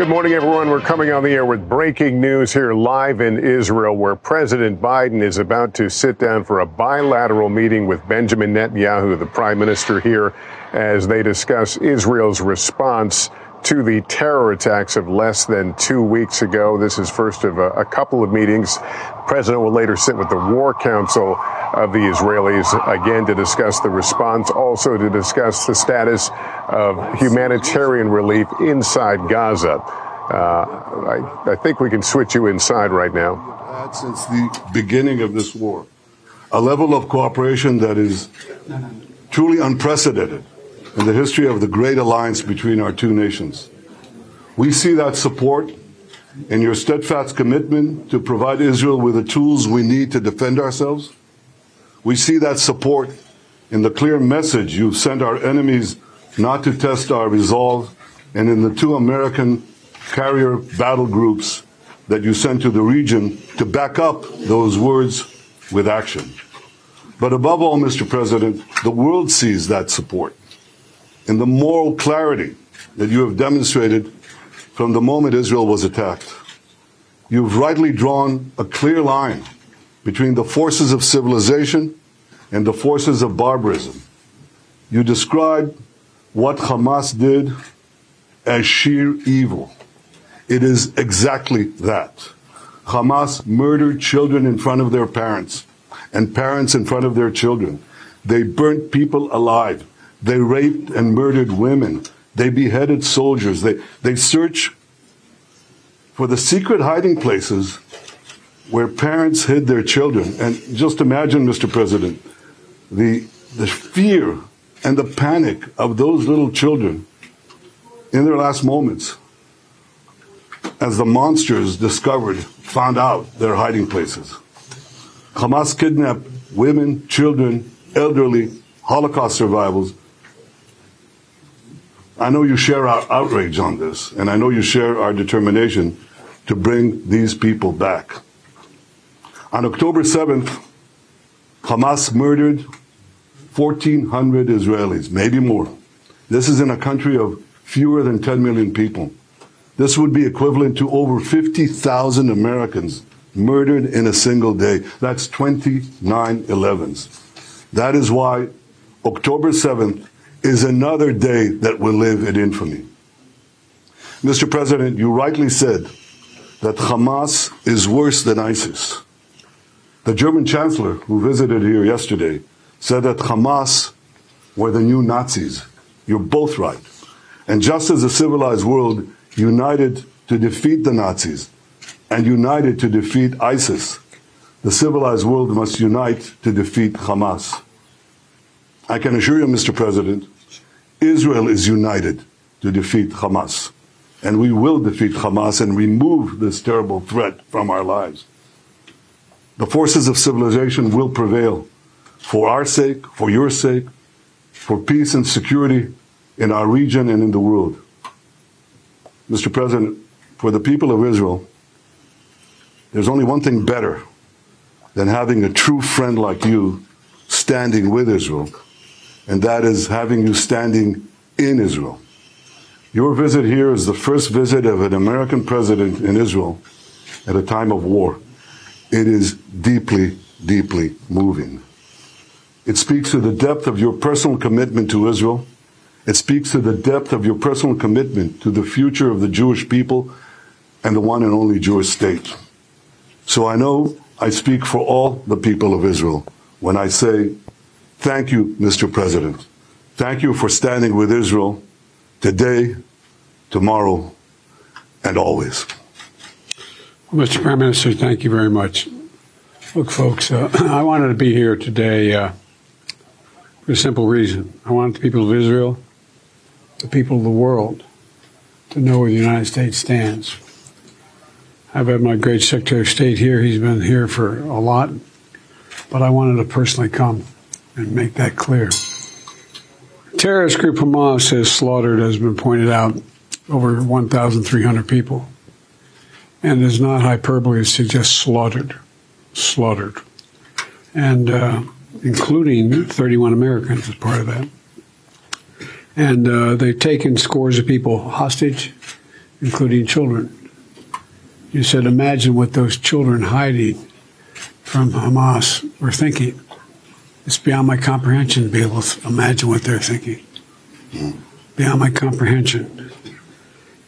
Good morning, everyone. We're coming on the air with breaking news here live in Israel, where President Biden is about to sit down for a bilateral meeting with Benjamin Netanyahu, the prime minister here, as they discuss Israel's response to the terror attacks of less than two weeks ago. This is first of a, a couple of meetings. The president will later sit with the War Council of the Israelis again to discuss the response, also to discuss the status of humanitarian relief inside Gaza. Uh, I, I think we can switch you inside right now. Since the beginning of this war, a level of cooperation that is truly unprecedented in the history of the great alliance between our two nations. We see that support in your steadfast commitment to provide Israel with the tools we need to defend ourselves. We see that support in the clear message you've sent our enemies not to test our resolve and in the two American carrier battle groups that you sent to the region to back up those words with action. But above all, Mr. President, the world sees that support in the moral clarity that you have demonstrated from the moment Israel was attacked. You've rightly drawn a clear line between the forces of civilization and the forces of barbarism. You describe what Hamas did as sheer evil. It is exactly that. Hamas murdered children in front of their parents and parents in front of their children. They burnt people alive. They raped and murdered women. They beheaded soldiers. They, they searched for the secret hiding places where parents hid their children. And just imagine, Mr. President, the, the fear and the panic of those little children in their last moments as the monsters discovered, found out their hiding places. Hamas kidnapped women, children, elderly, Holocaust survivors. I know you share our outrage on this, and I know you share our determination to bring these people back. On October 7th, Hamas murdered 1,400 Israelis, maybe more. This is in a country of fewer than 10 million people. This would be equivalent to over 50,000 Americans murdered in a single day. That's 29 11s. That is why October 7th is another day that will live in infamy. Mr. President, you rightly said that Hamas is worse than ISIS. The German chancellor who visited here yesterday said that Hamas were the new Nazis. You're both right. And just as the civilized world united to defeat the Nazis and united to defeat ISIS, the civilized world must unite to defeat Hamas. I can assure you, Mr. President, Israel is united to defeat Hamas. And we will defeat Hamas and remove this terrible threat from our lives. The forces of civilization will prevail for our sake, for your sake, for peace and security in our region and in the world. Mr. President, for the people of Israel, there's only one thing better than having a true friend like you standing with Israel, and that is having you standing in Israel. Your visit here is the first visit of an American president in Israel at a time of war. It is deeply, deeply moving. It speaks to the depth of your personal commitment to Israel. It speaks to the depth of your personal commitment to the future of the Jewish people and the one and only Jewish state. So I know I speak for all the people of Israel when I say, thank you, Mr. President. Thank you for standing with Israel today, tomorrow, and always. Mr. Prime Minister, thank you very much. Look, folks, uh, I wanted to be here today uh, for a simple reason. I want the people of Israel, the people of the world, to know where the United States stands. I've had my great Secretary of State here. He's been here for a lot, but I wanted to personally come and make that clear. Terrorist group Hamas has slaughtered, as has been pointed out, over 1,300 people. And it's not hyperbole to suggest slaughtered, slaughtered. And uh, including 31 Americans as part of that. And uh, they've taken scores of people hostage, including children. You said, imagine what those children hiding from Hamas were thinking. It's beyond my comprehension to be able to imagine what they're thinking. Beyond my comprehension.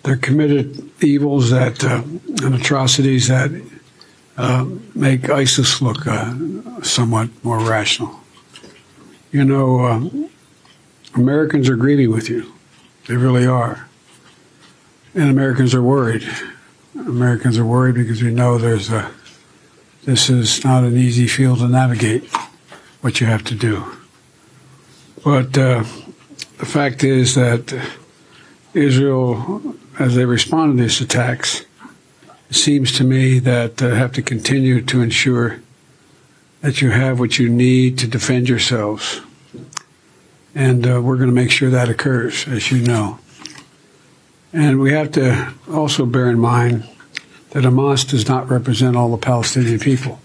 They're committed evils that uh, and atrocities that uh, make ISIS look uh, somewhat more rational. You know, uh, Americans are grieving with you. They really are. And Americans are worried. Americans are worried because we know there's a, this is not an easy field to navigate what you have to do. But uh, the fact is that Israel, as they respond to these attacks, it seems to me that uh, have to continue to ensure that you have what you need to defend yourselves. And uh, we're going to make sure that occurs, as you know. And we have to also bear in mind that Hamas does not represent all the Palestinian people.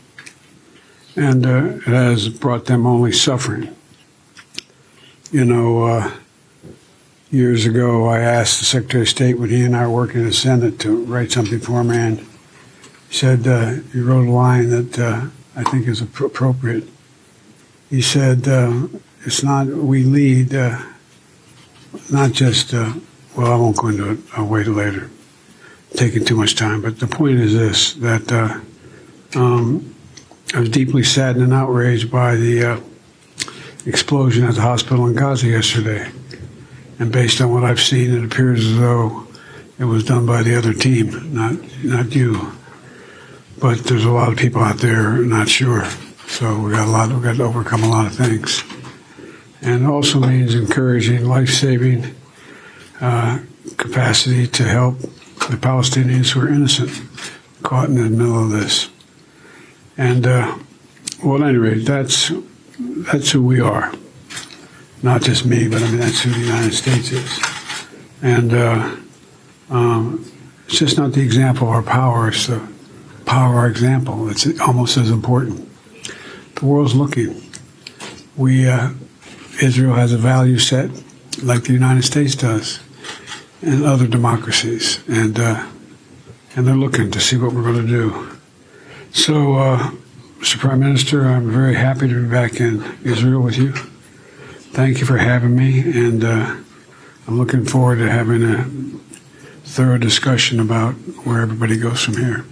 And uh, it has brought them only suffering. You know, uh, years ago, I asked the Secretary of State when he and I were working in the Senate to write something for him, and he said, uh, he wrote a line that uh, I think is appropriate. He said, uh, it's not, we lead, uh, not just, well, I won't go into it, I'll wait later. Taking too much time, but the point is this that um, I was deeply saddened and outraged by the uh, explosion at the hospital in Gaza yesterday. And based on what I've seen, it appears as though it was done by the other team, not not you. But there's a lot of people out there not sure. So we got a lot. We got to overcome a lot of things, and it also means encouraging life-saving uh, capacity to help the Palestinians who are innocent, caught in the middle of this. And uh, well, anyway, that's that's who we are not just me, but I mean that's who the United States is, and uh, um, it's just not the example of our power; it's the power of our example. It's almost as important. The world's looking. We uh, Israel has a value set like the United States does, and other democracies, and uh, and they're looking to see what we're going to do. So, uh, Mr. Prime Minister, I'm very happy to be back in Israel with you thank you for having me, and uh, I'm looking forward to having a thorough discussion about where everybody goes from here.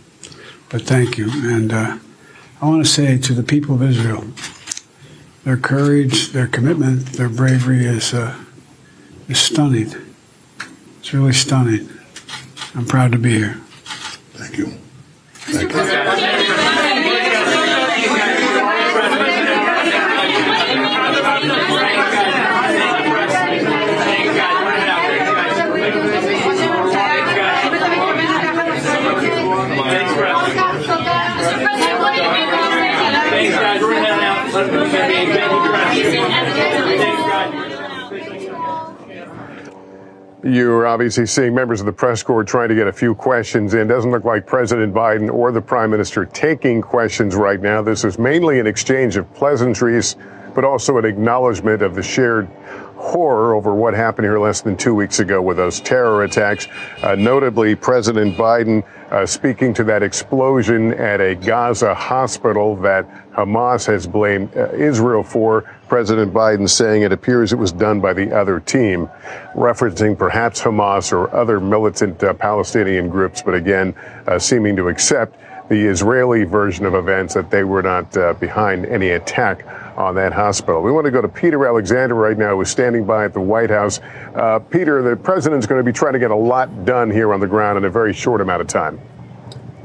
But thank you, and uh, I want to say to the people of Israel, their courage, their commitment, their bravery is uh, is stunning. It's really stunning. I'm proud to be here. Thank you. You're obviously seeing members of the press corps trying to get a few questions in. Doesn't look like President Biden or the Prime Minister taking questions right now. This is mainly an exchange of pleasantries, but also an acknowledgement of the shared horror over what happened here less than two weeks ago with those terror attacks. Uh, notably, President Biden uh, speaking to that explosion at a Gaza hospital that Hamas has blamed uh, Israel for. President Biden saying it appears it was done by the other team, referencing perhaps Hamas or other militant uh, Palestinian groups, but again, uh, seeming to accept the Israeli version of events that they were not uh, behind any attack on that hospital. We want to go to Peter Alexander right now, who's standing by at the White House. Uh, Peter, the president's going to be trying to get a lot done here on the ground in a very short amount of time.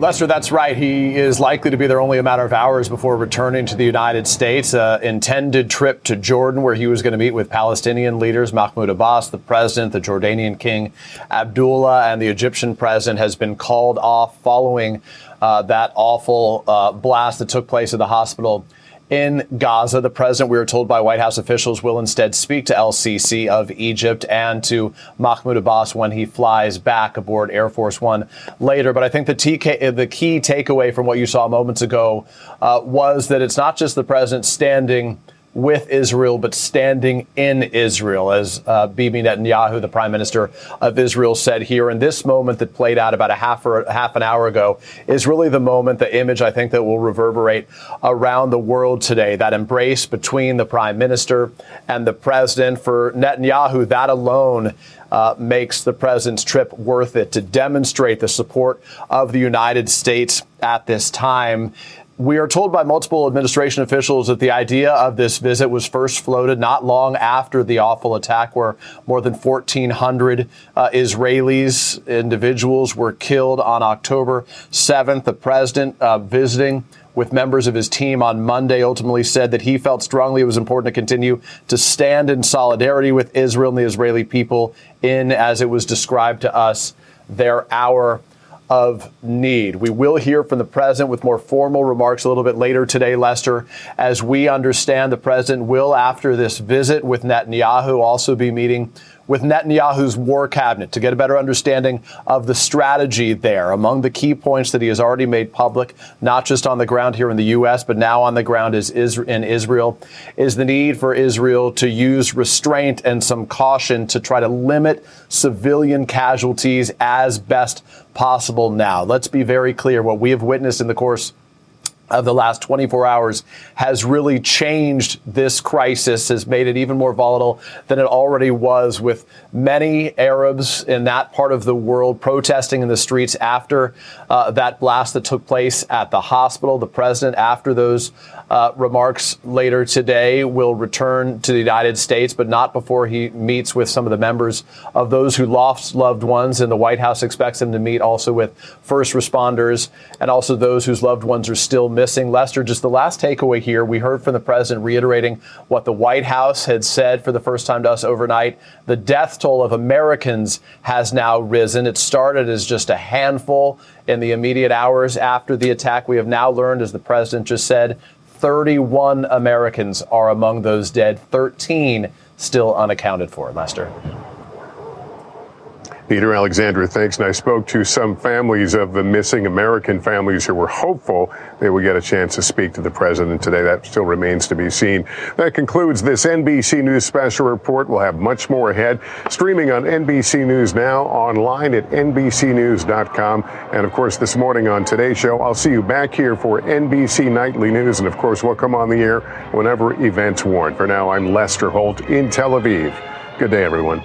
Lester, that's right. He is likely to be there only a matter of hours before returning to the United States. Uh, intended trip to Jordan, where he was going to meet with Palestinian leaders Mahmoud Abbas, the president, the Jordanian king Abdullah, and the Egyptian president, has been called off following uh, that awful uh, blast that took place at the hospital in Gaza. The president, we were told by White House officials, will instead speak to El Sisi of Egypt and to Mahmoud Abbas when he flies back aboard Air Force One later. But I think the, TK, the key takeaway from what you saw moments ago uh, was that it's not just the president standing with Israel, but standing in Israel, as uh, Bibi Netanyahu, the prime minister of Israel, said here. And this moment that played out about a half or half an hour ago is really the moment, the image I think that will reverberate around the world today. That embrace between the prime minister and the president for Netanyahu, that alone uh, makes the president's trip worth it to demonstrate the support of the United States at this time. We are told by multiple administration officials that the idea of this visit was first floated not long after the awful attack, where more than 1,400 uh, Israelis, individuals, were killed on October 7th. The president uh, visiting with members of his team on Monday ultimately said that he felt strongly it was important to continue to stand in solidarity with Israel and the Israeli people in, as it was described to us, their hour of need. We will hear from the president with more formal remarks a little bit later today, Lester. As we understand, the president will, after this visit with Netanyahu, also be meeting with Netanyahu's war cabinet to get a better understanding of the strategy there. Among the key points that he has already made public, not just on the ground here in the U.S., but now on the ground is in Israel, is the need for Israel to use restraint and some caution to try to limit civilian casualties as best possible now. Let's be very clear. What we have witnessed in the course of the last 24 hours has really changed this crisis, has made it even more volatile than it already was, with many Arabs in that part of the world protesting in the streets after uh, that blast that took place at the hospital. The president, after those uh, remarks later today, will return to the United States, but not before he meets with some of the members of those who lost loved ones. And the White House expects him to meet also with first responders and also those whose loved ones are still missing. Lester, just the last takeaway here, we heard from the president reiterating what the White House had said for the first time to us overnight. The death toll of Americans has now risen. It started as just a handful in the immediate hours after the attack. We have now learned, as the president just said, 31 Americans are among those dead, 13 still unaccounted for. Lester. Peter Alexander, thanks. And I spoke to some families of the missing American families who were hopeful they would get a chance to speak to the president today. That still remains to be seen. That concludes this NBC News special report. We'll have much more ahead. Streaming on NBC News Now, online at NBCNews.com. And of course, this morning on today's show, I'll see you back here for NBC Nightly News. And of course, we'll come on the air whenever events warrant. For now, I'm Lester Holt in Tel Aviv. Good day, everyone.